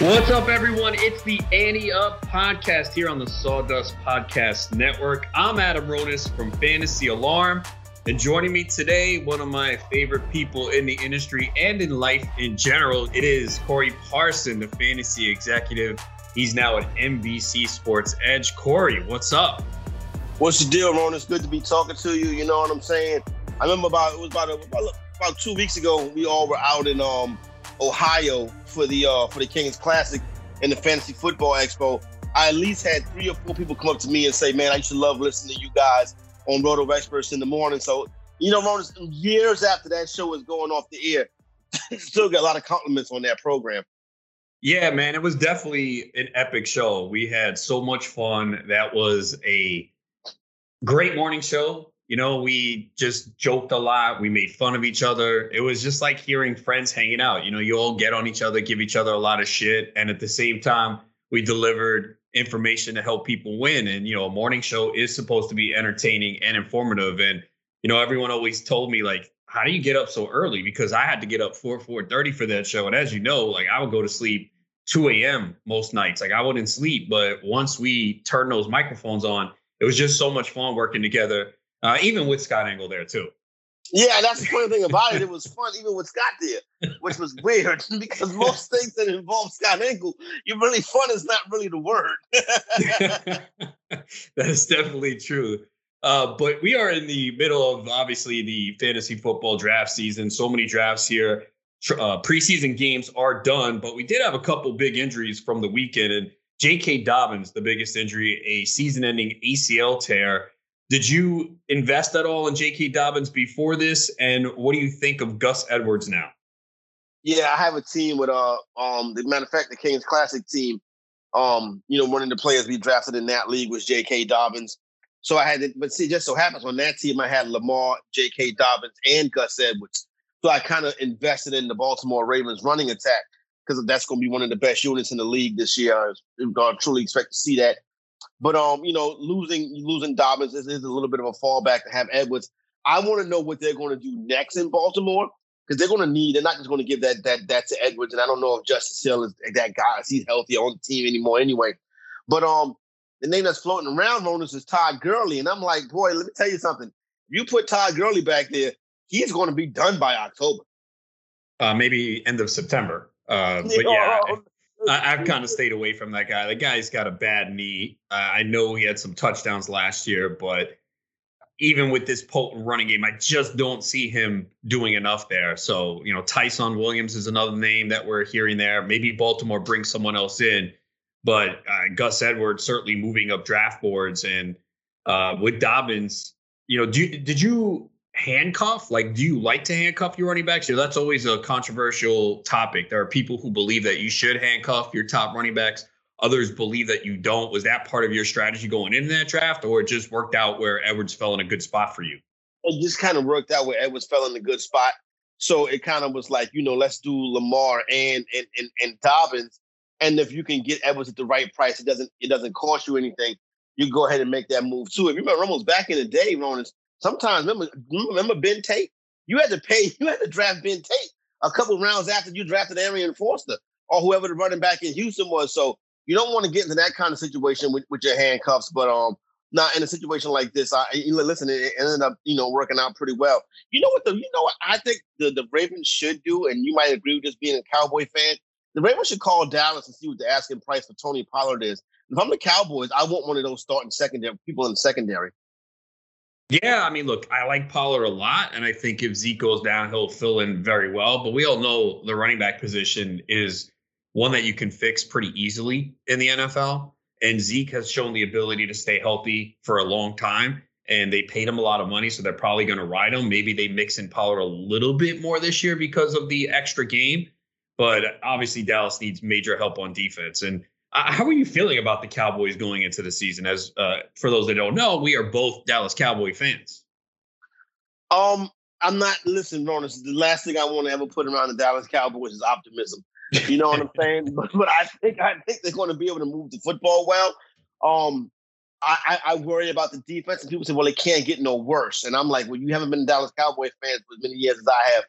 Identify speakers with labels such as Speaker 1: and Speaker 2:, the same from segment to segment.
Speaker 1: What's up, everyone? It's the Annie Up podcast here on the Sawdust Podcast Network. I'm Adam Ronis from Fantasy Alarm. And joining me today, one of my favorite people in the industry and in life in general, it is Corey Parson, the fantasy executive. He's now at NBC Sports Edge. Corey, what's up?
Speaker 2: What's the deal, Ron? It's good to be talking to you. You know what I'm saying? I remember about it was about about, about two weeks ago. We all were out in um, Ohio for the uh, for the Kings Classic and the Fantasy Football Expo. I at least had three or four people come up to me and say, "Man, I used to love listening to you guys on Roto Experts in the morning. So, you know, years after that show was going off the air, still got a lot of compliments on that program.
Speaker 1: Yeah, man, it was definitely an epic show. We had so much fun. That was a great morning show. You know, we just joked a lot. We made fun of each other. It was just like hearing friends hanging out. You know, you all get on each other, give each other a lot of shit. And at the same time, we delivered information to help people win. And, you know, a morning show is supposed to be entertaining and informative. And, you know, everyone always told me, like, how do you get up so early? Because I had to get up 4, 4.30 for that show. And as you know, like I would go to sleep 2 a.m. most nights. Like I wouldn't sleep. But once we turned those microphones on, it was just so much fun working together, uh, even with Scott Engel there too.
Speaker 2: Yeah, that's the funny thing about it. It was fun even with Scott there, which was weird because most things that involve Scott Engel, you really fun is not really the word.
Speaker 1: that is definitely true. Uh, but we are in the middle of obviously the fantasy football draft season. So many drafts here. Uh, preseason games are done, but we did have a couple big injuries from the weekend. And J.K. Dobbins, the biggest injury, a season ending ACL tear. Did you invest at all in J.K. Dobbins before this? And what do you think of Gus Edwards now?
Speaker 2: Yeah, I have a team with uh um the matter of fact the Kings Classic team. Um, you know, one of the players we drafted in that league was J.K. Dobbins. So I had, to, but see, just so happens on that team I had Lamar, J.K. Dobbins, and Gus Edwards. So I kind of invested in the Baltimore Ravens running attack because that's going to be one of the best units in the league this year. I truly expect to see that but um, you know, losing losing Dobbins is, is a little bit of a fallback to have Edwards. I want to know what they're going to do next in Baltimore because they're going to need. They're not just going to give that that that to Edwards, and I don't know if Justice Hill is that guy. Is he's healthy on the team anymore anyway? But um, the name that's floating around Ronis is Todd Gurley, and I'm like, boy, let me tell you something. You put Todd Gurley back there, he's going to be done by October.
Speaker 1: Uh, maybe end of September. Uh, but yeah, I, have kind of stayed away from that guy. The guy's got a bad knee. Uh, I know he had some touchdowns last year, but even with this potent running game, I just don't see him doing enough there. So, you know, Ty'Son Williams is another name that we're hearing there. Maybe Baltimore brings someone else in, but uh, Gus Edwards certainly moving up draft boards. And uh, with Dobbins, you know, do, did you handcuff? Like, do you like to handcuff your running backs? You know, that's always a controversial topic. There are people who believe that you should handcuff your top running backs. Others believe that you don't. Was that part of your strategy going into that draft, or it just worked out where Edwards fell in a good spot for you?
Speaker 2: It just kind of worked out where Edwards fell in a good spot. So it kind of was like, you know, let's do Lamar and and and, and Dobbins. And if you can get Edwards at the right price, it doesn't it doesn't cost you anything. You go ahead and make that move too. If you remember, almost back in the day, Ronan, Sometimes remember, remember Ben Tate? You had to pay, you had to draft Ben Tate a couple rounds after you drafted Arian Foster or whoever the running back in Houston was. So you don't want to get into that kind of situation with, with your handcuffs. But um, not in a situation like this. I listen, it ended up you know working out pretty well. You know what the you know what I think the the Ravens should do, and you might agree with this being a Cowboy fan. The Ravens should call Dallas and see what the asking price for Tony Pollard is. If I'm the Cowboys, I want one of those starting secondary people in secondary.
Speaker 1: Yeah, I mean, look, I like Pollard a lot, and I think if Zeke goes down, he'll fill in very well. But we all know the running back position is one that you can fix pretty easily in the NFL. And Zeke has shown the ability to stay healthy for a long time. And they paid him a lot of money, so they're probably going to ride him. Maybe they mix in Pollard a little bit more this year because of the extra game. But obviously, Dallas needs major help on defense. And uh, how are you feeling about the Cowboys going into the season? As uh, for those that don't know, we are both Dallas Cowboy fans.
Speaker 2: Um, I'm not. Listen, Ron. The last thing I want to ever put around the Dallas Cowboys is optimism. You know what I'm saying? But, but I think I think they're going to be able to move the football well. Um, I, I, I, worry about the defense, and people say, "Well, it can't get no worse." And I'm like, "Well, you haven't been a Dallas Cowboys fan for as many years as I have."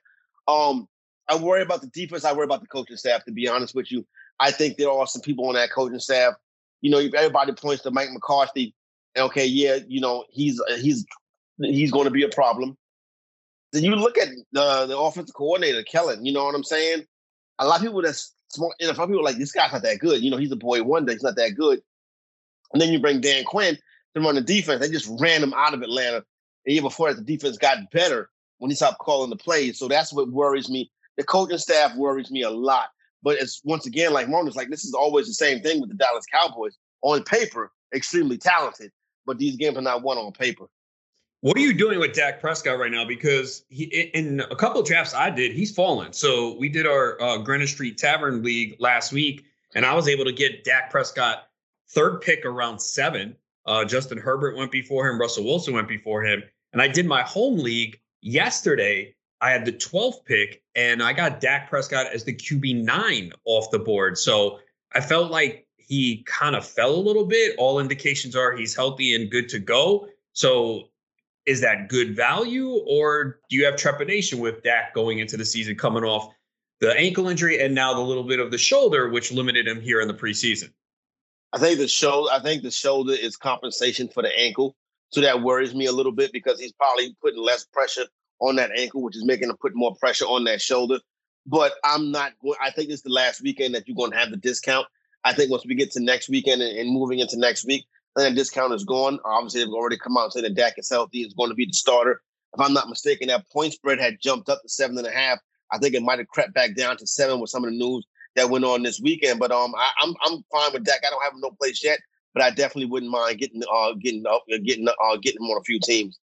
Speaker 2: Um, I worry about the defense. I worry about the coaching staff. To be honest with you, I think there are some people on that coaching staff. You know, everybody points to Mike McCarthy. Okay, yeah, you know he's he's he's going to be a problem. Then you look at the the offensive coordinator Kellen. You know what I'm saying? A lot of people that's smart NFL people like this guy's not that good. You know, he's a boy wonder. He's not that good. And then you bring Dan Quinn to run the defense. They just ran him out of Atlanta. The year before that, the defense got better when he stopped calling the plays. So that's what worries me. The coaching staff worries me a lot. But it's once again, like Martin's like, this is always the same thing with the Dallas Cowboys. On paper, extremely talented, but these games are not won on paper.
Speaker 1: What are you doing with Dak Prescott right now? Because he, in a couple of drafts I did, he's fallen. So we did our uh, Greenwich Street Tavern League last week, and I was able to get Dak Prescott third pick around seven. Uh, Justin Herbert went before him. Russell Wilson went before him. And I did my home league yesterday. I had the 12th pick, and I got Dak Prescott as the QB nine off the board. So I felt like he kind of fell a little bit. All indications are he's healthy and good to go. So is that good value, or do you have trepidation with Dak going into the season coming off the ankle injury and now the little bit of the shoulder, which limited him here in the preseason?
Speaker 2: I think the shoulder. I think the shoulder is compensation for the ankle, so that worries me a little bit because he's probably putting less pressure on that ankle, which is making him put more pressure on that shoulder. But I'm not going. I think this is the last weekend that you're going to have the discount. I think once we get to next weekend and, and moving into next week, then the discount is gone. Obviously, they've already come out and said that Dak is healthy. Is going to be the starter. If I'm not mistaken, that point spread had jumped up to seven and a half. I think it might have crept back down to seven with some of the news that went on this weekend. But um, I, am I'm, I'm fine with Dak. I don't have him no place yet, but I definitely wouldn't mind getting uh getting uh, getting uh getting him on a few teams.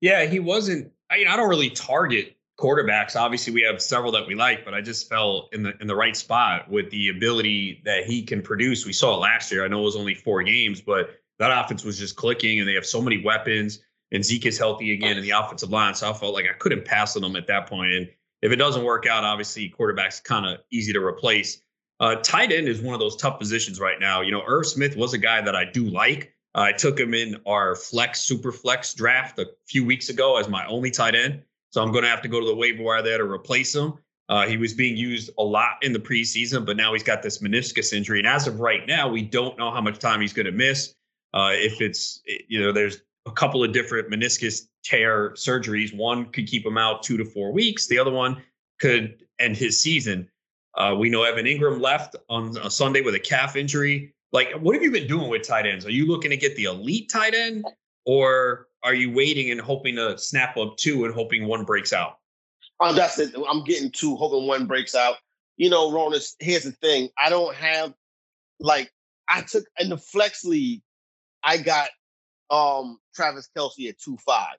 Speaker 1: Yeah, he wasn't. I I don't really target quarterbacks. Obviously, we have several that we like, but I just fell in the in the right spot with the ability that he can produce. We saw it last year. I know it was only four games, but that offense was just clicking, and they have so many weapons. And Zeke is healthy again in the offensive line, so I felt like I couldn't pass on them at that point. And if it doesn't work out, obviously quarterback's kind of easy to replace. Uh, tight end is one of those tough positions right now. You know, Irv Smith was a guy that I do like. I took him in our flex super flex draft a few weeks ago as my only tight end. So I'm going to have to go to the waiver wire there to replace him. Uh, he was being used a lot in the preseason, but now he's got this meniscus injury. And as of right now, we don't know how much time he's going to miss. Uh, if it's, you know, there's a couple of different meniscus tear surgeries. One could keep him out two to four weeks. The other one could end his season. Uh, we know Evan Engram left on a Sunday with a calf injury. Like, what have you been doing with tight ends? Are you looking to get the elite tight end, or are you waiting and hoping to snap up two and hoping one breaks out?
Speaker 2: Oh, that's it. I'm getting two, hoping one breaks out. You know, Ronis, here's the thing. I don't have like I took in the flex league, I got um Travis Kelce at two five.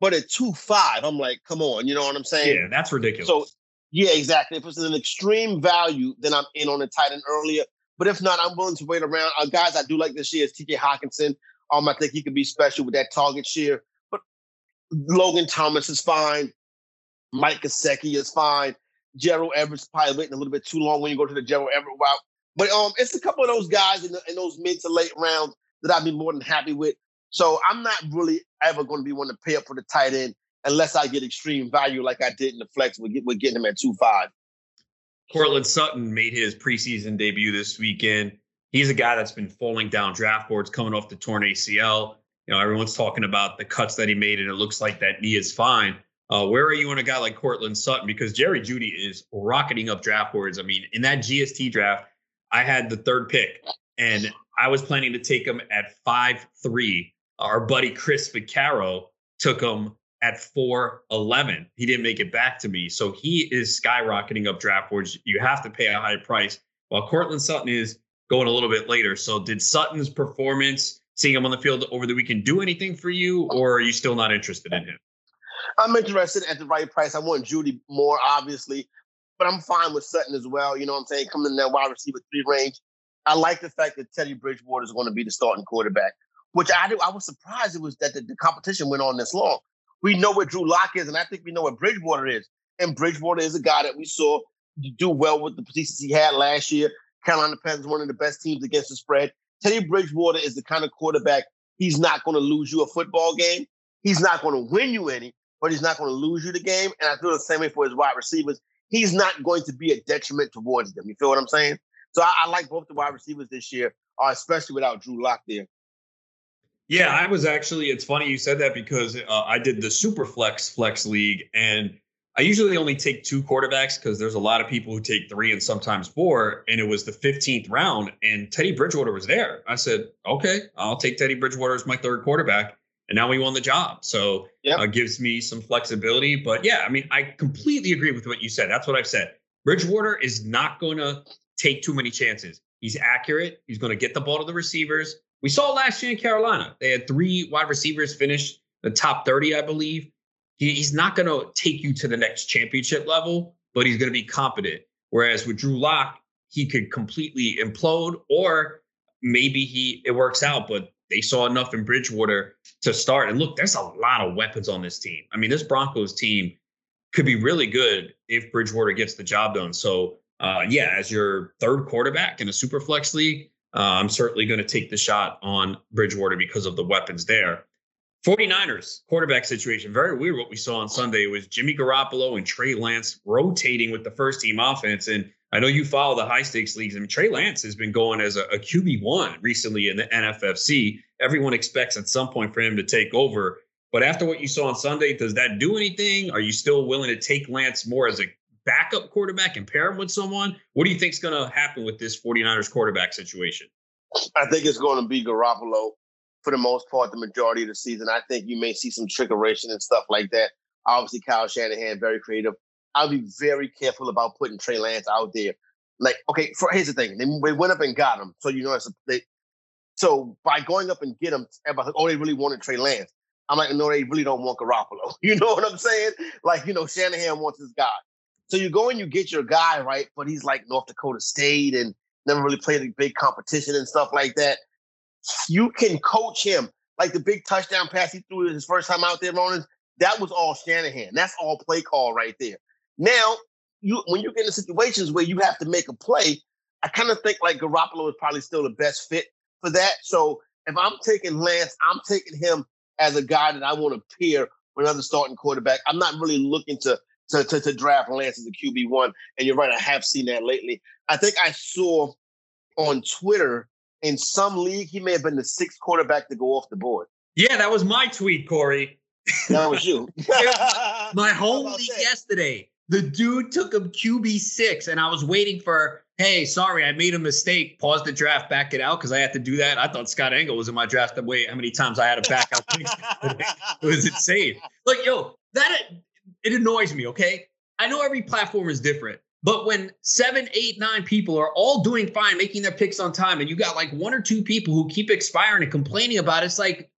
Speaker 2: But at two five, I'm like, come on, you know what I'm saying?
Speaker 1: Yeah, that's ridiculous.
Speaker 2: So yeah, exactly. If it's an extreme value, then I'm in on the tight end earlier. But if not, I'm willing to wait around. Uh, guys I do like this year is TJ Hockenson. Um, I think he could be special with that target share. But Logan Thomas is fine. Mike Gesicki is fine. Gerald Everett's probably waiting a little bit too long when you go to the Gerald Everett route. But um, it's a couple of those guys in, the, in those mid to late rounds that I'd be more than happy with. So I'm not really ever going to be one to pay up for the tight end unless I get extreme value like I did in the flex with, with getting him at two five.
Speaker 1: Courtland Sutton made his preseason debut this weekend. He's a guy that's been falling down draft boards coming off the torn ACL. You know, everyone's talking about the cuts that he made, and it looks like that knee is fine. Uh, where are you on a guy like Courtland Sutton? Because Jerry Jeudy is rocketing up draft boards. I mean, in that GST draft, I had the third pick, and I was planning to take him at five three. Our buddy Chris Vaccaro took him at 411. He didn't make it back to me. So he is skyrocketing up draft boards. You have to pay a high price. While Courtland Sutton is going a little bit later. So did Sutton's performance, seeing him on the field over the weekend, do anything for you, or are you still not interested in him?
Speaker 2: I'm interested at the right price. I want Jeudy more, obviously, but I'm fine with Sutton as well. You know what I'm saying? Coming in that wide receiver three range. I like the fact that Teddy Bridgewater is going to be the starting quarterback, which I do. I was surprised it was that the, the competition went on this long. We know where Drew Lock is, and I think we know where Bridgewater is. And Bridgewater is a guy that we saw do well with the positions he had last year. Carolina Panthers, one of the best teams against the spread. Teddy Bridgewater is the kind of quarterback he's not going to lose you a football game. He's not going to win you any, but he's not going to lose you the game. And I feel the same way for his wide receivers. he's not going to be a detriment towards them. You feel what I'm saying? So I, I like both the wide receivers this year, uh, especially without Drew Lock there.
Speaker 1: Yeah, I was actually. It's funny you said that because uh, I did the Super Flex Flex League, and I usually only take two quarterbacks because there's a lot of people who take three and sometimes four. And it was the 15th round, and Teddy Bridgewater was there. I said, okay, I'll take Teddy Bridgewater as my third quarterback. And now we won the job. So yep. uh, gives me some flexibility. But yeah, I mean, I completely agree with what you said. That's what I've said. Bridgewater is not going to take too many chances. He's accurate. He's going to get the ball to the receivers. We saw last year in Carolina. They had three wide receivers finish the top 30, I believe. He, he's not going to take you to the next championship level, but he's going to be competent. Whereas with Drew Lock, he could completely implode, or maybe he it works out, but they saw enough in Bridgewater to start. And look, there's a lot of weapons on this team. I mean, this Broncos team could be really good if Bridgewater gets the job done. So, uh, yeah, as your third quarterback in a super flex league, uh, I'm certainly going to take the shot on Bridgewater because of the weapons there. 49ers quarterback situation. Very weird what we saw on Sunday was Jimmy Garoppolo and Trey Lance rotating with the first team offense. And I know you follow the high stakes leagues. I mean, Trey Lance has been going as a, a QB1 recently in the NFFC. Everyone expects at some point for him to take over. But after what you saw on Sunday, does that do anything? Are you still willing to take Lance more as a backup quarterback and pair him with someone? What do you think is going to happen with this 49ers quarterback situation?
Speaker 2: I think it's going to be Garoppolo for the most part the majority of the season. I think you may see some trickeration and stuff like that. Obviously, Kyle Shanahan, very creative. I'll be very careful about putting Trey Lance out there. Like, okay, for, here's the thing: they, they went up and got him, so you know it's a, they. So by going up and get him, everybody's like, oh, they really wanted Trey Lance. I'm like, no, they really don't want Garoppolo. You know what I'm saying? Like, you know, Shanahan wants his guy. So you go and you get your guy, right? But he's like North Dakota State and never really played a big competition and stuff like that. You can coach him. Like the big touchdown pass he threw his first time out there, Ronan, that was all Shanahan. That's all play call right there. Now, you when you get in situations where you have to make a play, I kind of think like Garoppolo is probably still the best fit for that. So if I'm taking Lance, I'm taking him as a guy that I want to pair with another starting quarterback. I'm not really looking to to, to, to draft Lance as a QB one. And you're right, I have seen that lately. I think I saw on Twitter in some league he may have been the sixth quarterback to go off the board.
Speaker 1: Yeah, that was my tweet, Corey.
Speaker 2: That was you.
Speaker 1: my home league that? yesterday. The dude took him QB six, and I was waiting for, hey, sorry, I made a mistake. Pause the draft, back it out because I had to do that. I thought Scott Engel was in my draft. The way how many times I had to back out it was insane. Like, yo, that it annoys me. Okay, I know every platform is different, but when seven, eight, nine people are all doing fine, making their picks on time, and you got like one or two people who keep expiring and complaining about it, it's like,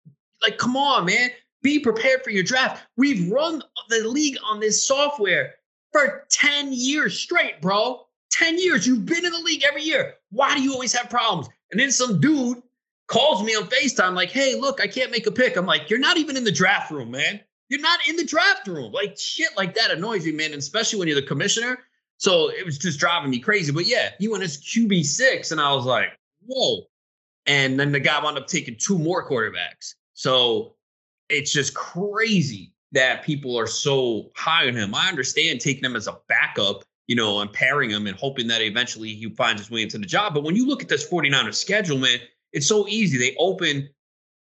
Speaker 1: like, come on, man. Be prepared for your draft. We've run the league on this software for 10 years straight, bro. 10 years. You've been in the league every year. Why do you always have problems? And then some dude calls me on FaceTime, like, hey, look, I can't make a pick. I'm like, you're not even in the draft room, man. You're not in the draft room. Like shit like that annoys me, man. Especially when you're the commissioner. So it was just driving me crazy. But yeah, he went as QB six, and I was like, whoa. And then the guy wound up taking two more quarterbacks. So it's just crazy that people are so high on him. I understand taking him as a backup, you know, and pairing him and hoping that eventually he finds his way into the job. But when you look at this 49ers schedule, man, it's so easy. They open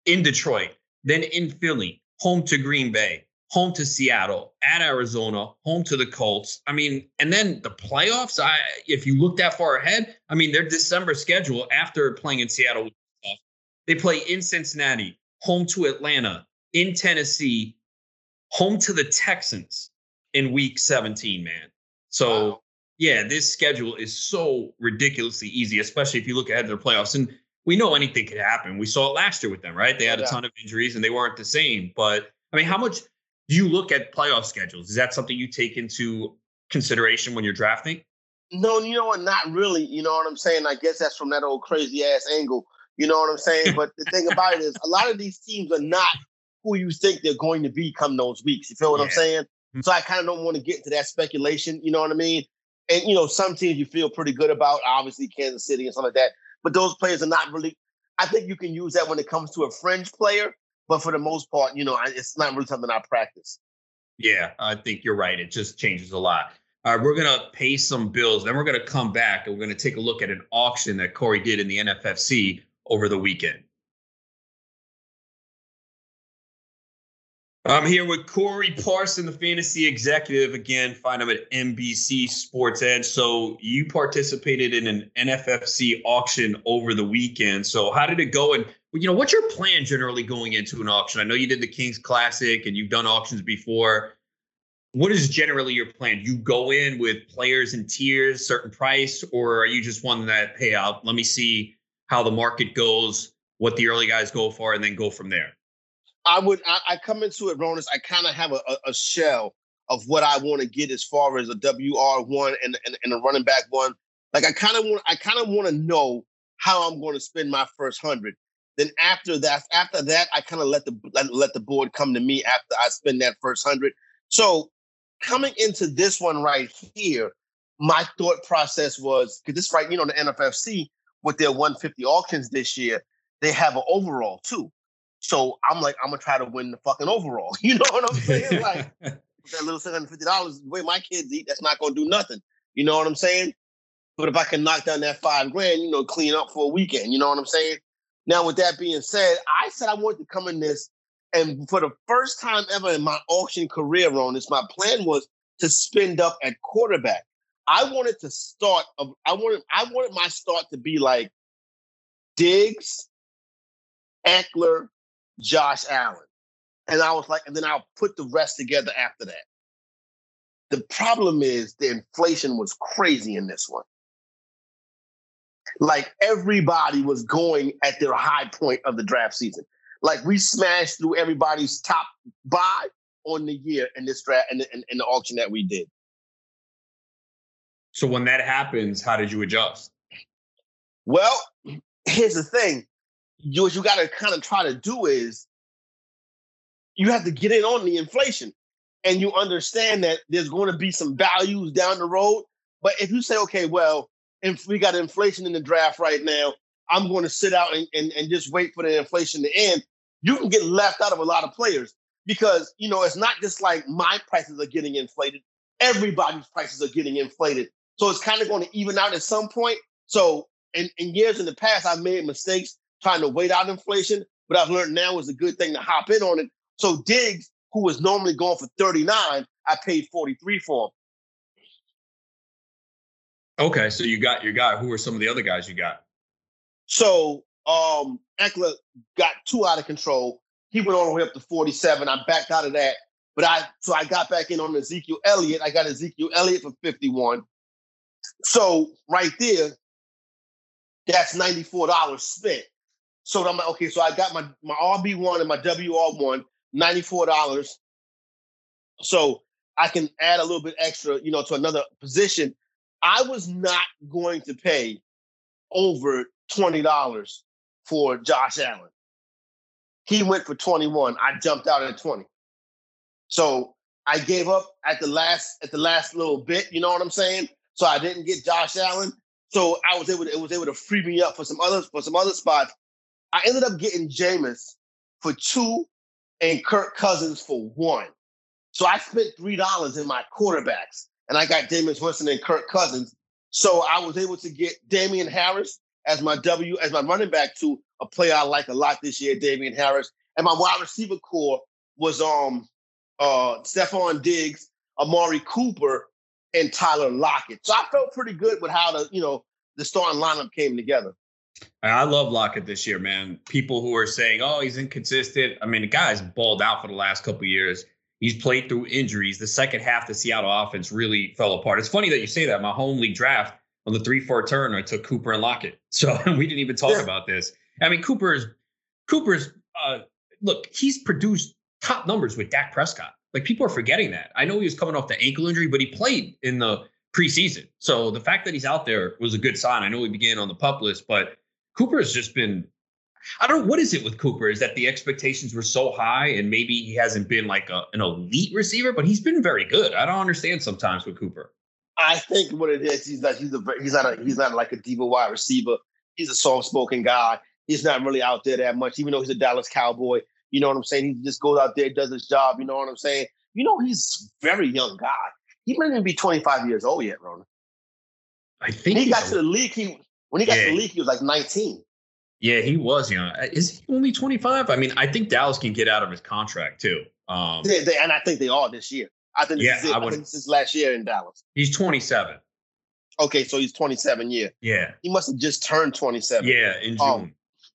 Speaker 1: in Detroit, then in Philly, home to Green Bay, home to Seattle, at Arizona, home to the Colts. I mean, and then the playoffs, I if you look that far ahead, I mean, their December schedule after playing in Seattle, they play in Cincinnati, home to Atlanta, in Tennessee, home to the Texans in week 17, man. So, wow. yeah, this schedule is so ridiculously easy, especially if you look ahead to the playoffs. And we know anything could happen. We saw it last year with them, right? They had a ton of injuries and they weren't the same. But I mean, how much do you look at playoff schedules? Is that something you take into consideration when you're drafting?
Speaker 2: No, you know what? Not really. You know what I'm saying? I guess that's from that old crazy ass angle. You know what I'm saying? but the thing about it is, a lot of these teams are not who you think they're going to be come those weeks. You feel what yeah. I'm saying? Mm-hmm. So I kind of don't want to get into that speculation. You know what I mean? And you know, some teams you feel pretty good about, obviously Kansas City and stuff like that. But those players are not really. I think you can use that when it comes to a fringe player, but for the most part, you know, it's not really something I practice.
Speaker 1: Yeah, I think you're right. It just changes a lot. All right, we're gonna pay some bills. Then we're gonna come back and we're gonna take a look at an auction that Corey did in the NFFC over the weekend. I'm here with Corey Parson, the fantasy executive. Again, find him at NBC Sports Edge. So you participated in an NFFC auction over the weekend. So how did it go? And you know, what's your plan generally going into an auction? I know you did the Kings Classic and you've done auctions before. What is generally your plan? You go in with players and tiers, certain price, or are you just one that, hey, I'll, let me see how the market goes, what the early guys go for, and then go from there?
Speaker 2: I would I, I come into it, Ronis. I kind of have a, a, shell of what I want to get as far as a WR one and, and, and a running back one. Like I kind of want I kind of want to know how I'm going to spend my first hundred. Then after that, after that, I kind of let the let, let the board come to me after I spend that first hundred. So coming into this one right here, my thought process was because this right, you know, the NFFC with their 150 auctions this year, they have an overall too. So I'm like, I'm gonna try to win the fucking overall. You know what I'm saying? like that little seven hundred fifty dollars, the way my kids eat, that's not gonna do nothing. You know what I'm saying? But if I can knock down that five grand, you know, clean up for a weekend. You know what I'm saying? Now, with that being said, I said I wanted to come in this, and for the first time ever in my auction career on this, my plan was to spend up at quarterback. I wanted to start. Of, I wanted. I wanted my start to be like Diggs, Ekeler, Josh Allen. And I was like, and then I'll put the rest together after that. The problem is the inflation was crazy in this one. Like everybody was going at their high point of the draft season. Like we smashed through everybody's top buy on the year in this draft and in, in, in the auction that we did.
Speaker 1: So when that happens, how did you adjust?
Speaker 2: Well, here's the thing you, what you got to kind of try to do is you have to get in on the inflation and you understand that there's going to be some values down the road. But if you say, okay, well, if we got inflation in the draft right now, I'm going to sit out and, and, and just wait for the inflation to end, you can get left out of a lot of players because, you know, it's not just like my prices are getting inflated. Everybody's prices are getting inflated. So it's kind of going to even out at some point. So in, in years in the past, I've made mistakes trying to wait out inflation. But I've learned now is a good thing to hop in on it. So Diggs, who was normally going for 39, I paid 43 for him.
Speaker 1: Okay, so you got your guy. Who are some of the other guys you got?
Speaker 2: So um Ekeler got too out of control. He went all the way up to 47. I backed out of that. But I so I got back in on Ezekiel Elliott. I got Ezekiel Elliott for 51. So right there, that's $94 spent. So I'm like, okay, so I got my my RB one and my WR one, ninety four dollars. So I can add a little bit extra, you know, to another position. I was not going to pay over twenty dollars for Josh Allen. He went for twenty one. I jumped out at twenty. So I gave up at the last at the last little bit. You know what I'm saying? So I didn't get Josh Allen. So I was able to, it was able to free me up for some other for some other spots I ended up getting Jameis for two and Kirk Cousins for one. So I spent three dollars in my quarterbacks, and I got Jameis Winston and Kirk Cousins. So I was able to get Damien Harris as my W as my running back to a player I like a lot this year, Damien Harris. And my wide receiver core was um uh Stefon Diggs, Amari Cooper, and Tyler Lockett. So I felt pretty good with how the, you know, the starting lineup came together.
Speaker 1: I love Lockett this year, man. People who are saying, "Oh, he's inconsistent." I mean, the guy's balled out for the last couple years. He's played through injuries. The second half, the Seattle offense really fell apart. It's funny that you say that. My home league draft on the three-four turn, I took Cooper and Lockett, so we didn't even talk yeah. about this. I mean, Cooper's Cooper's uh, look. He's produced top numbers with Dak Prescott. Like people are forgetting that. I know he was coming off the ankle injury, but he played in the preseason. So the fact that he's out there was a good sign. I know he began on the pup list, but Cooper has just been I don't know what is it with Cooper is that the expectations were so high and maybe he hasn't been like a, an elite receiver, but he's been very good. I don't understand sometimes with Cooper.
Speaker 2: I think what it is, he's not he's a he's not a he's not like a diva wide receiver. He's a soft spoken guy. He's not really out there that much, even though he's a Dallas Cowboy. You know what I'm saying? He just goes out there, does his job. You know what I'm saying? You know, he's very young guy. he might even be 25 years old yet, Ronan.
Speaker 1: I think
Speaker 2: he got to the league. He when he got yeah. to the league, he was like 19.
Speaker 1: Yeah, he was young. Uh, is he only 25? I mean, I think Dallas can get out of his contract too. Um,
Speaker 2: they, they, and I think they are this year. I think yeah, I, I, think this is last year in Dallas.
Speaker 1: He's 27.
Speaker 2: Okay, so he's 27. Yeah.
Speaker 1: Yeah.
Speaker 2: He must have just turned 27.
Speaker 1: Yeah, in June. Um,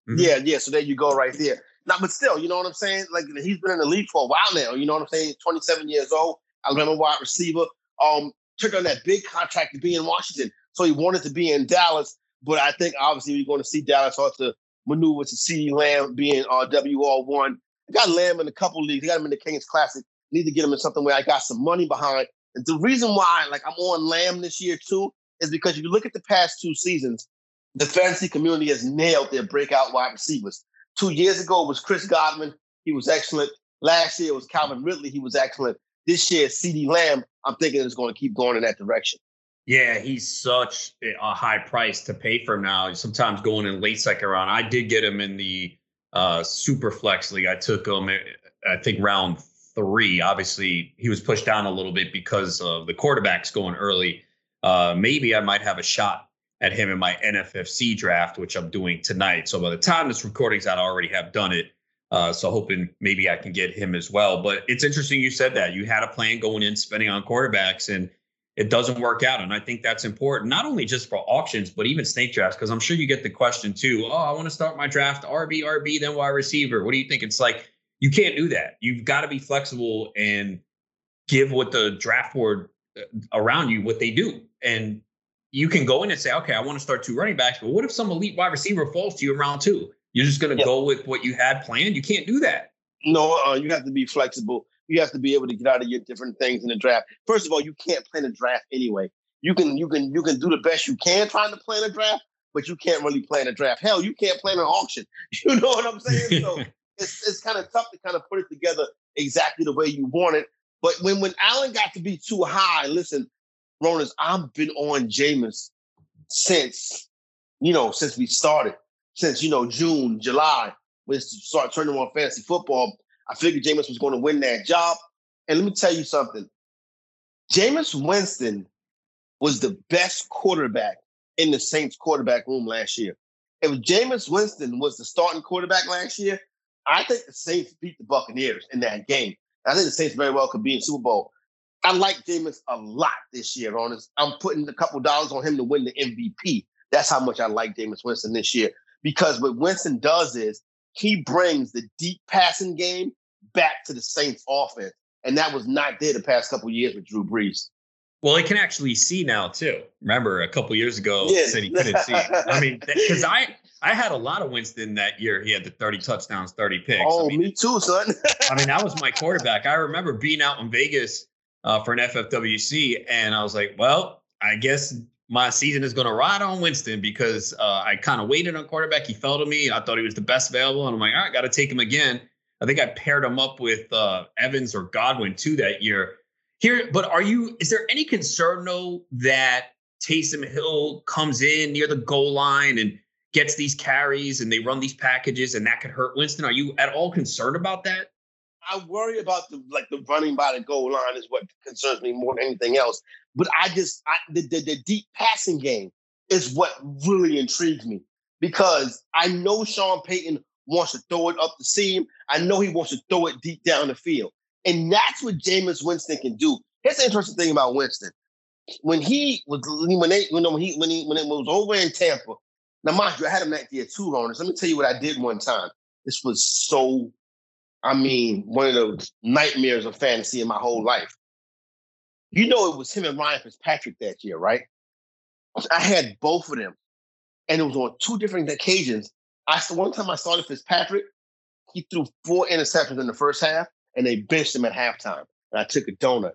Speaker 2: mm-hmm. Yeah, yeah. So there you go, right there. Now, but still, you know what I'm saying? Like he's been in the league for a while now. You know what I'm saying? 27 years old. Alabama wide receiver. Um, took on that big contract to be in Washington, so he wanted to be in Dallas. But I think obviously we're going to see Dallas start to maneuver to CeeDee Lamb being uh, WR one. I got Lamb in a couple leagues. I got him in the Kings Classic. Need to get him in something where I got some money behind. And the reason why, like, I'm on Lamb this year too, is because if you look at the past two seasons, the fantasy community has nailed their breakout wide receivers. Two years ago was Chris Godwin. He was excellent. Last year was Calvin Ridley. He was excellent. This year, CeeDee Lamb, I'm thinking is going to keep going in that direction.
Speaker 1: Yeah, he's such a high price to pay for now. Sometimes going in late second round. I did get him in the uh, super flex league. I took him, I think, round three. Obviously, he was pushed down a little bit because of the quarterbacks going early. Uh, maybe I might have a shot at him in my NFFC draft, which I'm doing tonight. So by the time this recording's out, I already have done it. Uh, so hoping maybe I can get him as well. But it's interesting you said that you had a plan going in spending on quarterbacks and it doesn't work out. And I think that's important, not only just for auctions, but even snake drafts, because I'm sure you get the question too. Oh, I want to start my draft RB, RB, then wide receiver. What do you think? It's like you can't do that. You've got to be flexible and give what the draft board uh, around you what they do. And you can go in and say, okay, I want to start two running backs, but what if some elite wide receiver falls to you in round two? You're just going to go with what you had planned. You can't do that.
Speaker 2: No, uh, you have to be flexible. You have to be able to get out of your different things in the draft. First of all, you can't plan a draft anyway. You can you can you can do the best you can trying to plan a draft, but you can't really plan a draft. Hell, you can't plan an auction. You know what I'm saying? So it's it's kind of tough to kind of put it together exactly the way you want it. But when when Allen got to be too high, listen, Ronis, I've been on Jameis since you know since we started since you know June, July, when it started turning on fantasy football. I figured Jameis was going to win that job. And let me tell you something. Jameis Winston was the best quarterback in the Saints quarterback room last year. If Jameis Winston was the starting quarterback last year, I think the Saints beat the Buccaneers in that game. I think the Saints very well could be in Super Bowl. I like Jameis a lot this year, honest. I'm putting a couple dollars on him to win the MVP. That's how much I like Jameis Winston this year. Because what Winston does is he brings the deep passing game back to the Saints offense. And that was not there the past couple years with Drew Brees.
Speaker 1: Well, he can actually see now too. Remember, a couple years ago, yeah. said he couldn't see. I mean, because I I had a lot of Winston that year. He had the thirty touchdowns, thirty picks.
Speaker 2: Oh,
Speaker 1: I mean,
Speaker 2: me too, son.
Speaker 1: I mean, that was my quarterback. I remember being out in Vegas uh, for an FFWC, and I was like, well, I guess my season is going to ride on Winston because uh, I kind of waited on quarterback. He fell to me. I thought he was the best available, and I'm like, all right, got to take him again. I think I paired him up with uh, Evans or Godwin too that year. Here, but are you? Is there any concern though that Taysom Hill comes in near the goal line and gets these carries and they run these packages and that could hurt Winston? Are you at all concerned about that?
Speaker 2: I worry about the like the running by the goal line is what concerns me more than anything else. But I just I, the, the the deep passing game is what really intrigues me because I know Sean Payton wants to throw it up the seam. I know he wants to throw it deep down the field. And that's what Jameis Winston can do. Here's the interesting thing about Winston. When he was when they when he when he when it was over in Tampa. Now, mind you, I had him that year too, Ronald. Let me tell you what I did one time. This was so, I mean, one of those nightmares of fantasy in my whole life. You know, it was him and Ryan Fitzpatrick that year, right? I had both of them, and it was on two different occasions. I one time I started Fitzpatrick. He threw four interceptions in the first half, and they benched him at halftime. And I took a donut.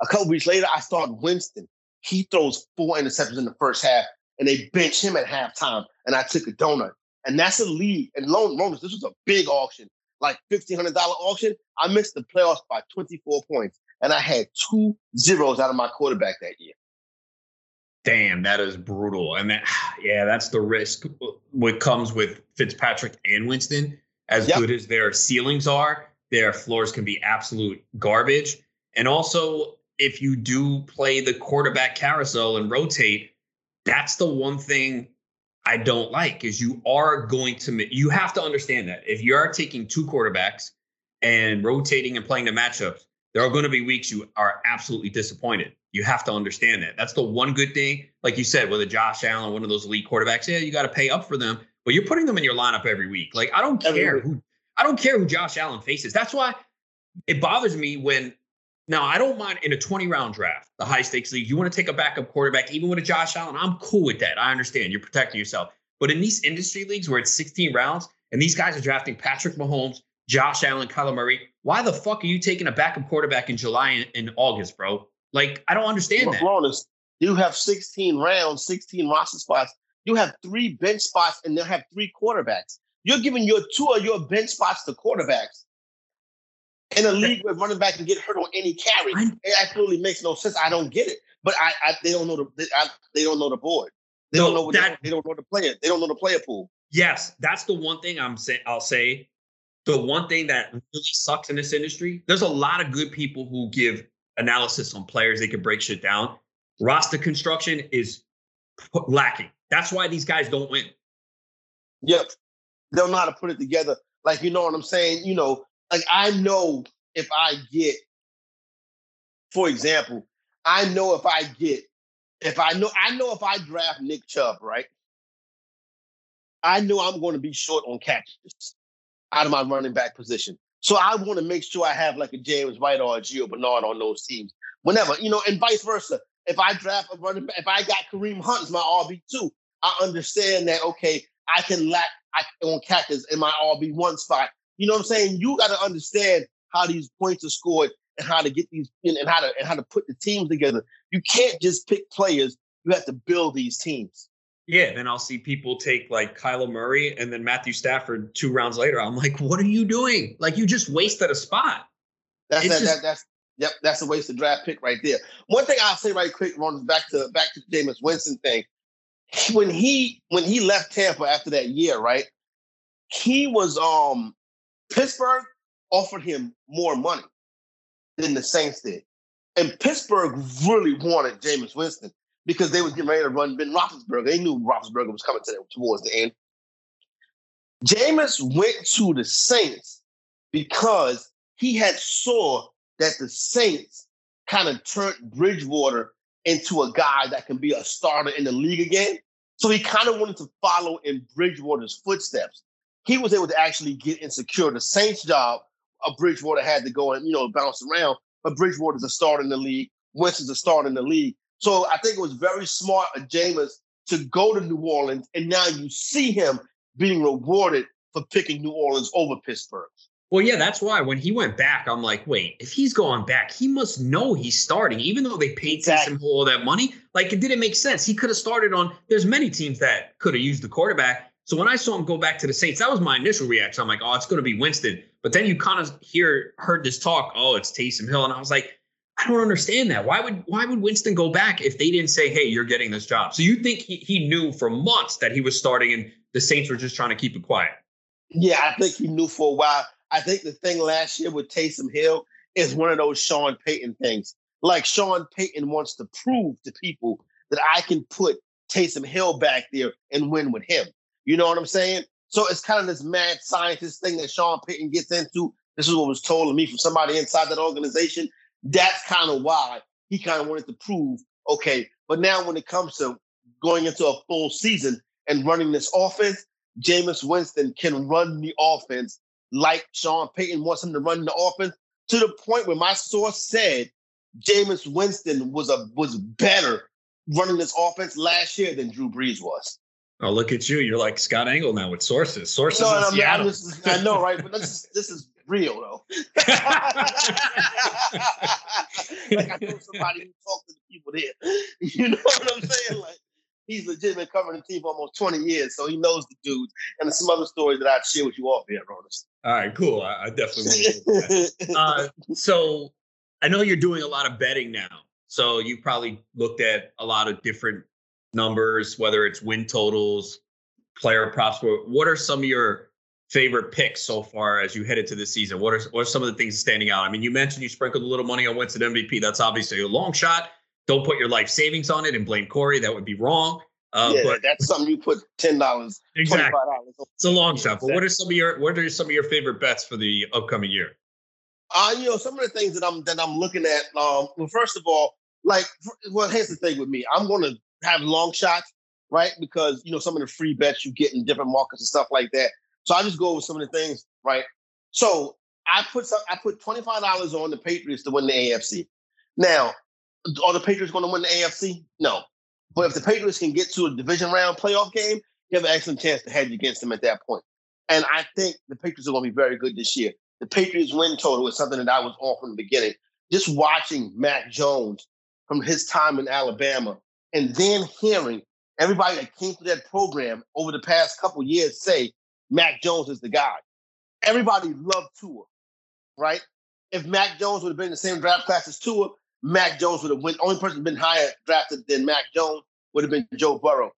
Speaker 2: A couple weeks later, I started Winston. He throws four interceptions in the first half, and they bench him at halftime. And I took a donut. And that's a lead. And Lone Romans, this was a big auction, like $1,500 auction. I missed the playoffs by 24 points. And I had two zeros out of my quarterback that year.
Speaker 1: Damn, that is brutal. And that, yeah, that's the risk. What comes with Fitzpatrick and Winston, as yep. good as their ceilings are, their floors can be absolute garbage. And also, if you do play the quarterback carousel and rotate, that's the one thing I don't like is you are going to you have to understand that if you are taking two quarterbacks and rotating and playing the matchups, there are going to be weeks you are absolutely disappointed. You have to understand that. That's the one good thing. Like you said, with a Josh Allen, one of those elite quarterbacks, yeah, you got to pay up for them, but you're putting them in your lineup every week. Like I don't care who I don't care who Josh Allen faces. That's why it bothers me when now I don't mind in a 20 round draft, the high stakes league, you want to take a backup quarterback, even with a Josh Allen. I'm cool with that. I understand you're protecting yourself. But in these industry leagues where it's 16 rounds and these guys are drafting Patrick Mahomes, Josh Allen, Kyler Murray, why the fuck are you taking a backup quarterback in July and, and August, bro? Like, I don't understand that.
Speaker 2: Honest, you have 16 rounds, 16 roster spots. You have three bench spots and they'll have three quarterbacks. You're giving your two of your bench spots to quarterbacks in a league where running back can get hurt on any carry. It absolutely makes no sense. I don't get it. But I, I they don't know the they, I, they don't know the board. They no, don't know that, they, they, don't know the player. They don't know the player pool.
Speaker 1: Yes, that's the one thing I'm saying. I'll say the one thing that really sucks in this industry. There's a lot of good people who give analysis on players. They can break shit down. Roster construction is lacking. That's why these guys don't win.
Speaker 2: Yep they'll know how to put it together. Like, you know what I'm saying? You know, like I know if I get, for example, I know if I get, if I know, I know if I draft Nick Chubb, right? I know I'm going to be short on catches out of my running back position. So I want to make sure I have like a James White or a Gio Bernard on those teams. Whenever, you know, and vice versa. If I draft a running back, if I got Kareem Hunt as my RB2, I understand that, okay, I can lack I, on Cactus in my RB1 spot. You know what I'm saying? You got to understand how these points are scored and how to get these and how to and how to put the teams together. You can't just pick players. You have to build these teams.
Speaker 1: Yeah, then I'll see people take like Kyler Murray and then Matthew Stafford two rounds later. I'm like, what are you doing? Like you just wasted a spot.
Speaker 2: That's that, just, that, that's yep, that's a wasted draft pick right there. One thing I'll say right quick, Ron, back to back to the Jameis Winston thing when he when he left Tampa after that year, right? He was um Pittsburgh offered him more money than the Saints did. And Pittsburgh really wanted Jameis Winston because they was getting ready to run Ben Roethlisberger. They knew Roethlisberger was coming to them towards the end. Jameis went to the Saints because he had saw that the Saints kind of turned Bridgewater into a guy that can be a starter in the league again. So he kind of wanted to follow in Bridgewater's footsteps. He was able to actually get and secure the Saints job. A Bridgewater had to go and you know bounce around, but Bridgewater's a starter in the league. Winston's a starter in the league. So I think it was very smart of Jameis to go to New Orleans, and now you see him being rewarded for picking New Orleans over Pittsburgh.
Speaker 1: Well, yeah, that's why when he went back, I'm like, wait, if he's going back, he must know he's starting, even though they paid exactly. Taysom all that money. Like, it didn't make sense. He could have started on. There's many teams that could have used the quarterback. So when I saw him go back to the Saints, that was my initial reaction. I'm like, oh, it's going to be Winston. But then you kind of hear heard this talk, oh, it's Taysom Hill, and I was like, I don't understand that. Why would why would Winston go back if they didn't say, hey, you're getting this job? So you think he, he knew for months that he was starting, and the Saints were just trying to keep it quiet?
Speaker 2: Yeah, I think he knew for a while. I think the thing last year with Taysom Hill is one of those Sean Payton things. Like Sean Payton wants to prove to people that I can put Taysom Hill back there and win with him. You know what I'm saying? So it's kind of this mad scientist thing that Sean Payton gets into. This is what was told to me from somebody inside that organization. That's kind of why he kind of wanted to prove, okay, but now when it comes to going into a full season and running this offense, Jameis Winston can run the offense like Sean Payton wants him to run the offense to the point where my source said Jameis Winston was a was better running this offense last year than Drew Brees was.
Speaker 1: Oh, look at you! You're like Scott Engel now with sources. Sources. No,
Speaker 2: I, just, I know, right? But this is this is real though. like I know somebody who talked to the people there. You know what I'm saying? Like he's legit been covering the team for almost 20 years, so he knows the dudes. And some other stories that I'd share with you off here, Ronis.
Speaker 1: All right, cool. I, I definitely want to. uh, so I know you're doing a lot of betting now. So you probably looked at a lot of different numbers, whether it's win totals, player props. What are some of your favorite picks so far as you head into the season? What are what are some of the things standing out? I mean, you mentioned you sprinkled a little money on Winston MVP. That's obviously a long shot. Don't put your life savings on it and blame Corey. That would be wrong.
Speaker 2: Uh, yeah, but, that's something you put ten dollars, exactly.
Speaker 1: It's a long shot. But what are some of your what are some of your favorite bets for the upcoming year?
Speaker 2: Uh, you know, some of the things that I'm that I'm looking at. Um, well, first of all, like, well, here's the thing with me. I'm going to have long shots, right? Because you know some of the free bets you get in different markets and stuff like that. So I just go with some of the things, right? So I put some, I put twenty five dollars on the Patriots to win the AFC. Now, are the Patriots going to win the AFC? No, but if the Patriots can get to a division round playoff game, you have an excellent chance to hedge against them at that point. And I think the Patriots are going to be very good this year. The Patriots win total is something that I was on from the beginning. Just watching Mac Jones from his time in Alabama and then hearing everybody that came through that program over the past couple years say Mac Jones is the guy. Everybody loved Tua, right? If Mac Jones would have been in the same draft class as Tua, Mac Jones would have went. Only person been higher drafted than Mac Jones would have been Joe Burrow.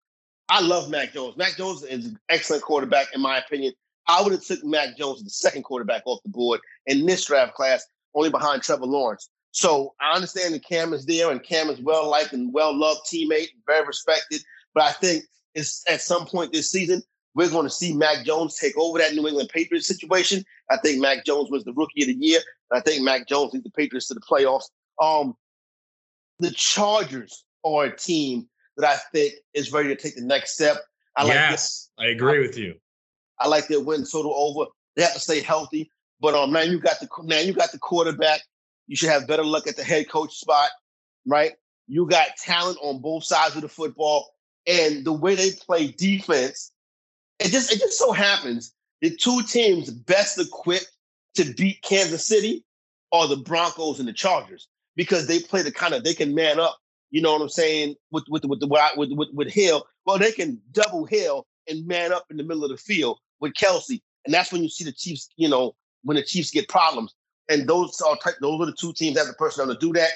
Speaker 2: I love Mac Jones. Mac Jones is an excellent quarterback, in my opinion. I would have took Mac Jones, the second quarterback, off the board in this draft class, only behind Trevor Lawrence. So I understand that Cam is there, and Cam is well liked and well loved teammate, very respected. But I think it's at some point this season we're going to see Mac Jones take over that New England Patriots situation. I think Mac Jones was the rookie of the year. I think Mac Jones leads the Patriots to the playoffs. Um, the Chargers are a team that I think is ready to take the next step.
Speaker 1: I yes, like I agree I, with you.
Speaker 2: I like their win total over. They have to stay healthy. But um, now you got the now you got the quarterback. You should have better luck at the head coach spot, right? You got talent on both sides of the football, and the way they play defense, it just it just so happens the two teams best equipped to beat Kansas City are the Broncos and the Chargers because they play the kind of they can man up. You know what I'm saying with with with the with with, with Hill. Well, they can double Hill and man up in the middle of the field with Kelce, and that's when you see the Chiefs. You know when the Chiefs get problems, and those are those are the two teams that have the personnel to do that.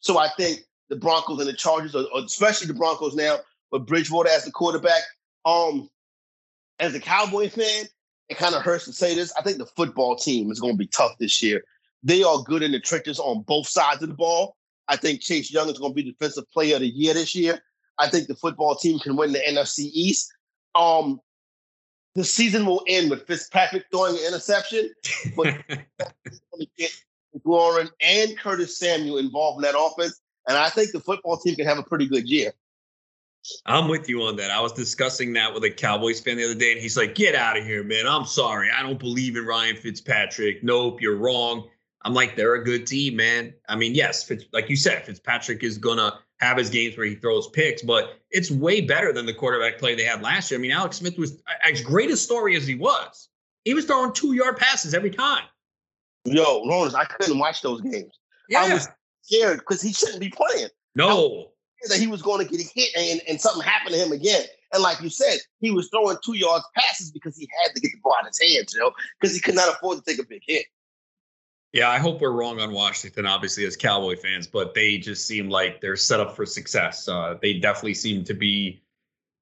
Speaker 2: So I think the Broncos and the Chargers, or, especially the Broncos now, with Bridgewater as the quarterback. Um, as a Cowboy fan, it kind of hurts to say this. I think the football team is going to be tough this year. They are good in the trenches on both sides of the ball. I think Chase Young is going to be defensive player of the year this year. I think the football team can win the NFC East. Um, the season will end with Fitzpatrick throwing an interception, but get Warren and Curtis Samuel involved in that offense. And I think the football team can have a pretty good year.
Speaker 1: I'm with you on that. I was discussing that with a Cowboys fan the other day, and he's like, Get out of here, man. I'm sorry. I don't believe in Ryan Fitzpatrick. Nope, you're wrong. I'm like, they're a good team, man. I mean, yes, Fitz, like you said, Fitzpatrick is gonna have his games where he throws picks, but it's way better than the quarterback play they had last year. I mean, Alex Smith was as great a story as he was. He was throwing two yard passes every time.
Speaker 2: Yo, Lawrence, I couldn't watch those games. Yeah. I was scared because he shouldn't be playing.
Speaker 1: No.
Speaker 2: That he was going to get hit and, and something happened to him again. And like you said, he was throwing two yards passes because he had to get the ball out of his hands, you know, because he could not afford to take a big hit.
Speaker 1: Yeah, I hope we're wrong on Washington, obviously, as Cowboy fans, but they just seem like they're set up for success. Uh, they definitely seem to be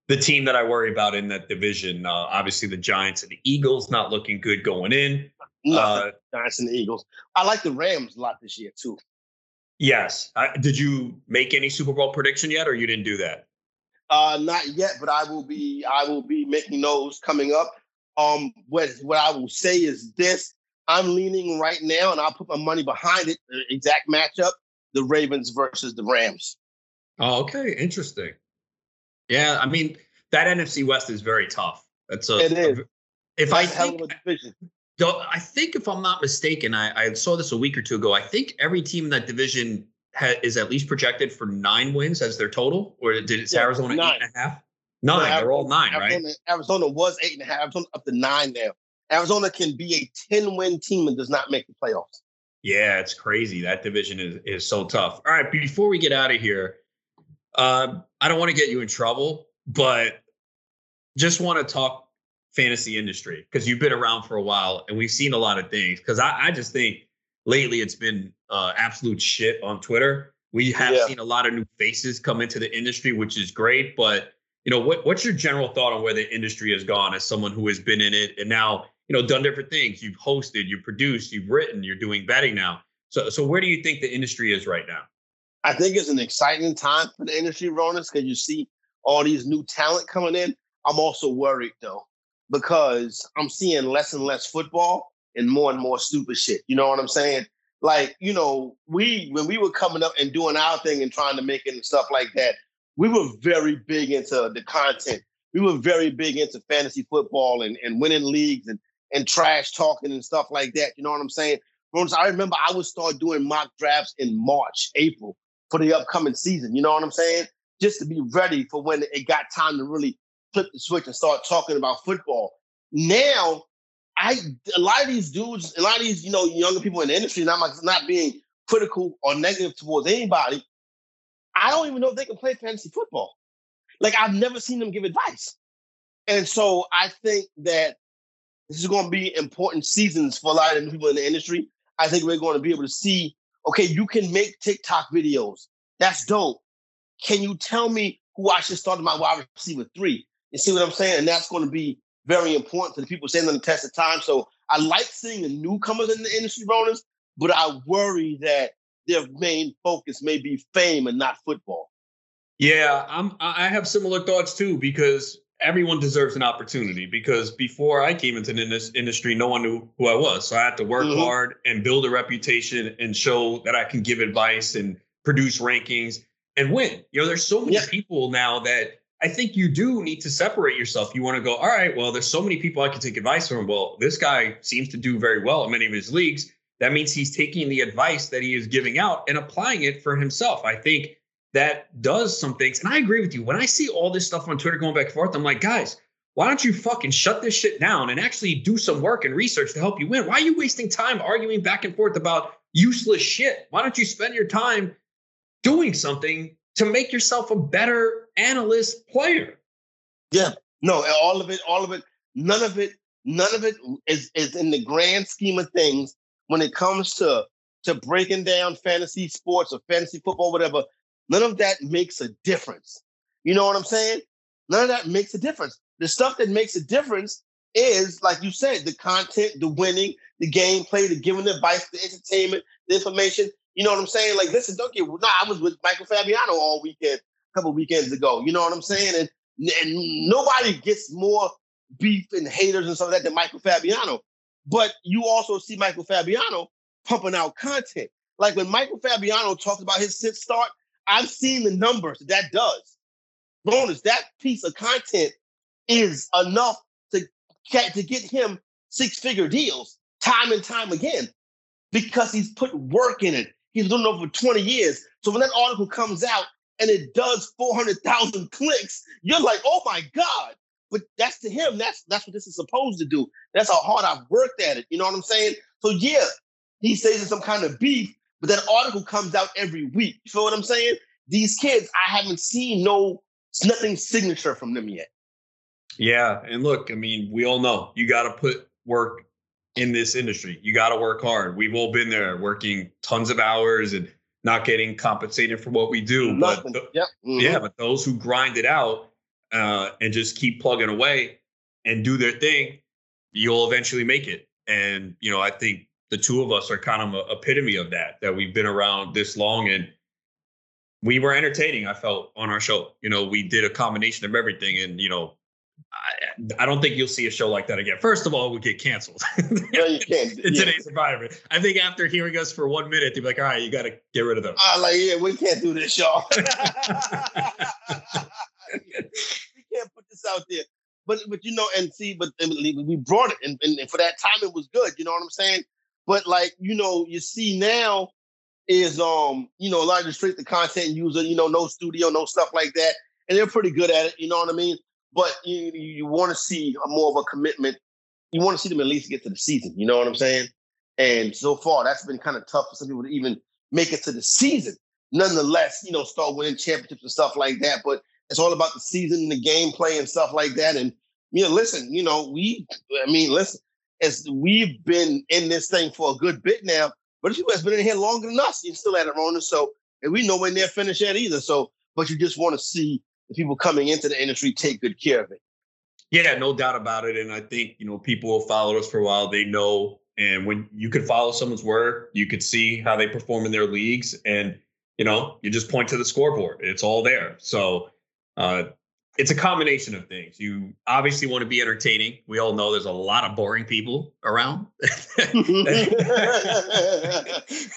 Speaker 1: the team that I worry about in that division. Uh, obviously, the Giants and the Eagles not looking good going in.
Speaker 2: Uh, Giants and the Eagles. I like the Rams a lot this year, too.
Speaker 1: Yes. did you make any Super Bowl prediction yet, or you didn't do that?
Speaker 2: Uh, not yet, but I will be. I will be making those coming up. Um, what what I will say is this: I'm leaning right now, and I'll put my money behind it. The exact matchup: the Ravens versus the Rams.
Speaker 1: Oh, okay, interesting. Yeah, I mean that NFC West is very tough. That's a. It is. A, if That's I think, I think if I'm not mistaken, I, I, saw this a week or two ago. I think every team in that division ha, is at least projected for nine wins as their total, or did it yeah, Arizona nine. eight and a half? Nine. No, They're all nine,
Speaker 2: Arizona,
Speaker 1: right?
Speaker 2: Arizona was eight and a half. Arizona up to nine now. Arizona can be a 10 win team and does not make the playoffs.
Speaker 1: Yeah, it's crazy. That division is, is so tough. All right, before we get out of here, uh, I don't want to get you in trouble, but just want to talk fantasy industry because you've been around for a while and we've seen a lot of things. Because I, I, just think lately it's been uh, absolute shit on Twitter. We have yeah. seen a lot of new faces come into the industry, which is great. But you know, what, what's your general thought on where the industry has gone as someone who has been in it and now you know done different things. You've hosted, you've produced, you've written, you're doing betting now. So so where do you think the industry is right now?
Speaker 2: I think it's an exciting time for the industry, Ronis, because you see all these new talent coming in. I'm also worried though, because I'm seeing less and less football and more and more stupid shit. You know what I'm saying? Like, you know, we when we were coming up and doing our thing and trying to make it and stuff like that, we were very big into the content. We were very big into fantasy football and, and winning leagues and and trash talking and stuff like that. You know what I'm saying? I remember I would start doing mock drafts in March, April for the upcoming season. You know what I'm saying? Just to be ready for when it got time to really flip the switch and start talking about football. Now, I a lot of these dudes, a lot of these, you know, younger people in the industry, not not being critical or negative towards anybody, I don't even know if they can play fantasy football. Like I've never seen them give advice. And so I think that this is going to be important seasons for a lot of people in the industry. I think we're going to be able to see, okay, you can make TikTok videos. That's dope. Can you tell me who I should start my wide receiver three? You see what I'm saying? And that's going to be very important for the people standing on the test of time. So I like seeing the newcomers in the industry, Ronis, but I worry that their main focus may be fame and not football.
Speaker 1: Yeah, I'm I have similar thoughts too because everyone deserves an opportunity because before I came into this industry, no one knew who I was. So I had to work mm-hmm. hard and build a reputation and show that I can give advice and produce rankings and win. You know, there's so many yeah. people now that I think you do need to separate yourself. You want to go, all right, well, there's so many people I can take advice from. Well, this guy seems to do very well in many of his leagues. That means he's taking the advice that he is giving out and applying it for himself. I think that does some things. And I agree with you. When I see all this stuff on Twitter going back and forth, I'm like, guys, why don't you fucking shut this shit down and actually do some work and research to help you win? Why are you wasting time arguing back and forth about useless shit? Why don't you spend your time doing something to make yourself a better analyst player?
Speaker 2: Yeah. No, all of it, all of it, none of it, none of it is, is in the grand scheme of things when it comes to to breaking down fantasy sports or fantasy football, whatever. None of that makes a difference. You know what I'm saying? None of that makes a difference. The stuff that makes a difference is, like you said, the content, the winning, the gameplay, the giving the advice, the entertainment, the information. You know what I'm saying? Like, listen, don't get. Nah, I was with Michael Fabiano all weekend, couple weekends ago. You know what I'm saying? And and nobody gets more beef and haters and stuff like that than Michael Fabiano. But you also see Michael Fabiano pumping out content. Like when Michael Fabiano talked about his sit start, I've seen the numbers that, that does. Bonus, that piece of content is enough to, to get him six figure deals time and time again because he's put work in it. He's doing it over 20 years. So when that article comes out and it does 400,000 clicks, you're like, oh my God. But that's to him, that's that's what this is supposed to do. That's how hard I've worked at it. You know what I'm saying? So yeah, he says it's some kind of beef, but that article comes out every week. You feel what I'm saying? These kids, I haven't seen no nothing signature from them yet.
Speaker 1: Yeah, and look, I mean, we all know you got to put work in this industry. You got to work hard. We've all been there, working tons of hours and not getting compensated for what we do.
Speaker 2: Nothing. But yep.
Speaker 1: mm-hmm. yeah, but those who grind it out uh, and just keep plugging away and do their thing, you'll eventually make it. And you know, I think the two of us are kind of a epitome of that. That we've been around this long and we were entertaining. I felt on our show. You know, we did a combination of everything, and you know, I, I don't think you'll see a show like that again. First of all, it would get canceled.
Speaker 2: no, you can't.
Speaker 1: in yeah. today's environment, I think after hearing us for one minute, they'd be like, "All right, you got to get rid of them."
Speaker 2: I'm like, yeah, we can't do this, y'all. we can't put this out there. But but you know, and see, but we brought it, and, and for that time, it was good. You know what I'm saying? But like you know, you see now is um you know a lot of the straight to content user, you know, no studio, no stuff like that, and they're pretty good at it. You know what I mean? But you you want to see a more of a commitment. You want to see them at least get to the season. You know what I'm saying? And so far, that's been kind of tough for some people to even make it to the season. Nonetheless, you know, start winning championships and stuff like that. But it's all about the season and the gameplay and stuff like that. And you know, listen, you know, we, I mean, listen, as we've been in this thing for a good bit now, but if you has been in here longer than us. You're still at it. So, and we nowhere near finished yet either. So, but you just want to see the people coming into the industry take good care of it.
Speaker 1: Yeah, no doubt about it. And I think, you know, people who followed us for a while, they know. And when you could follow someone's work, you could see how they perform in their leagues. And, you know, you just point to the scoreboard. It's all there. So uh, it's a combination of things. You obviously want to be entertaining. We all know there's a lot of boring people around.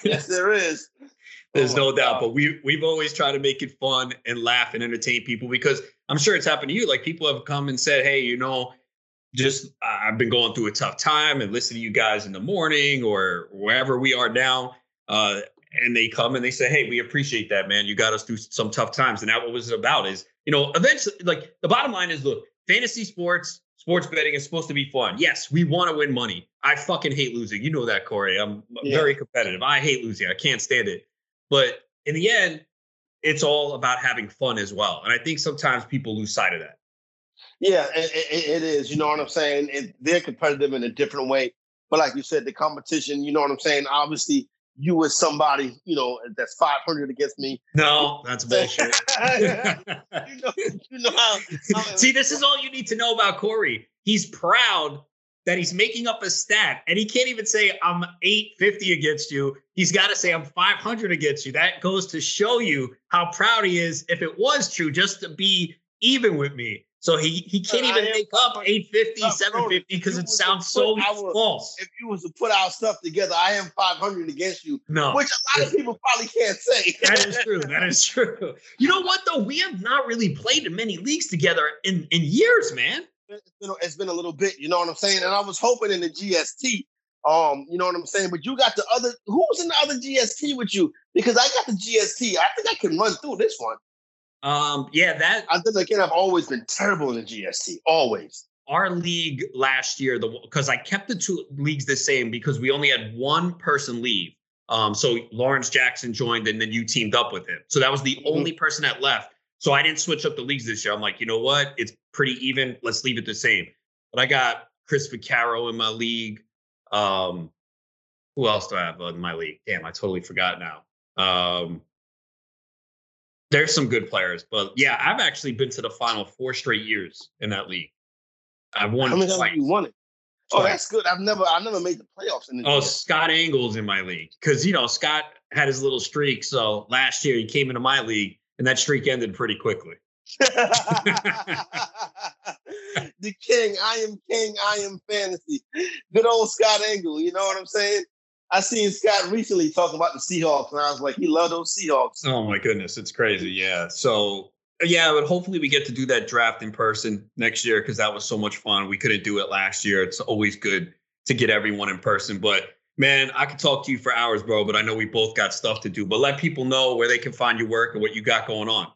Speaker 2: yes, there is.
Speaker 1: There's oh no doubt, but we we've always tried to make it fun and laugh and entertain people because I'm sure it's happened to you. Like people have come and said, "Hey, you know, just I've been going through a tough time and listen to you guys in the morning or wherever we are now." Uh, and they come and they say, "Hey, we appreciate that, man. You got us through some tough times." And that what was it about is, you know, eventually, like the bottom line is, look, fantasy sports, sports betting is supposed to be fun. Yes, we want to win money. I fucking hate losing. You know that, Corey. I'm yeah. very competitive. I hate losing. I can't stand it. But in the end, it's all about having fun as well. And I think sometimes people lose sight of that.
Speaker 2: Yeah, it, it is. You know what I'm saying? It, they're competitive in a different way. But like you said, the competition, you know what I'm saying? Obviously, you as somebody, you know, that's 500 against me.
Speaker 1: No, that's bullshit. you know, you know how, how, See, this is all you need to know about Corey. He's proud that he's making up a stat and he can't even say I'm 850 against you. He's got to say I'm 500 against you. That goes to show you how proud he is if it was true just to be even with me. So he he can't even make up 850, 750 because it sounds so our, false.
Speaker 2: If you was to put our stuff together, I am 500 against you. No. Which a lot of people probably can't say.
Speaker 1: that is true. That is true. You know what though? We have not really played in many leagues together in in years, man
Speaker 2: it's been, it's been a little bit, you know what I'm saying? And I was hoping in the GST, um, you know what I'm saying? But you got the other, who's in the other GST with you? Because I got the GST. I think I can run through this one.
Speaker 1: Um, yeah, that
Speaker 2: I think again, I've always been terrible in the GST, always.
Speaker 1: Our league last year, the because I kept the two leagues the same because we only had one person leave. Um, so Lawrence Jackson joined and then you teamed up with him. So that was the mm-hmm. only person that left. So I didn't switch up the leagues this year. I'm like, you know what? It's pretty even. Let's leave it the same. But I got Chris Vaccaro in my league. Um, who else do I have in my league? Damn, I totally forgot now. Um, there's some good players, but yeah, I've actually been to the final four straight years in that league. I've won.
Speaker 2: How many times you won it? Oh, that's good. I've never, I've never made the playoffs in the.
Speaker 1: Oh, Scott Engel's in my league because you know Scott had his little streak. So last year he came into my league and that streak ended pretty quickly.
Speaker 2: the king, I am king, I am fantasy. Good old Scott Engel, you know what I'm saying? I seen Scott recently talking about the Seahawks, and I was like, he loved those Seahawks.
Speaker 1: Oh my goodness, it's crazy. Yeah. So yeah, but hopefully we get to do that draft in person next year because that was so much fun. We couldn't do it last year. It's always good to get everyone in person, but Man, I could talk to you for hours, bro, but I know we both got stuff to do. But let people know where they can find your work and what you got going on.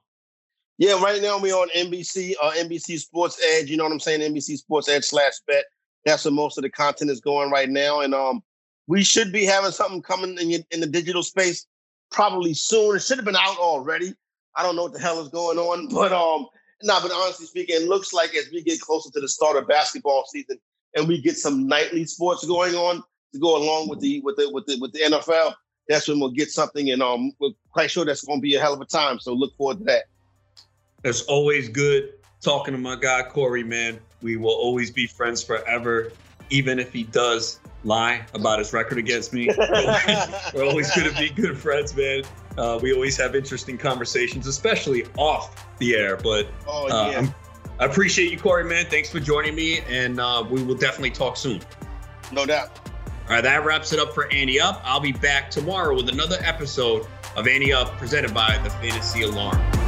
Speaker 2: Yeah, right now we're on NBC, uh, NBC Sports Edge. You know what I'm saying? NBC Sports Edge slash bet. That's where most of the content is going right now, and um, we should be having something coming in in the digital space probably soon. It should have been out already. I don't know what the hell is going on, but um, nah, but honestly speaking, it looks like as we get closer to the start of basketball season and we get some nightly sports going on, to go along with the with the with the with the NFL, that's when we'll get something, and um, we're quite sure that's going to be a hell of a time. So look forward to that.
Speaker 1: It's always good talking to my guy Corey. Man, we will always be friends forever, even if he does lie about his record against me. we're always going to be good friends, man. Uh, we always have interesting conversations, especially off the air. But oh, uh, yeah. I appreciate you, Corey, man. Thanks for joining me, and uh, we will definitely talk soon.
Speaker 2: No doubt.
Speaker 1: All right, that wraps it up for Andy Up. I'll be back tomorrow with another episode of Andy Up presented by the Fantasy Alarm.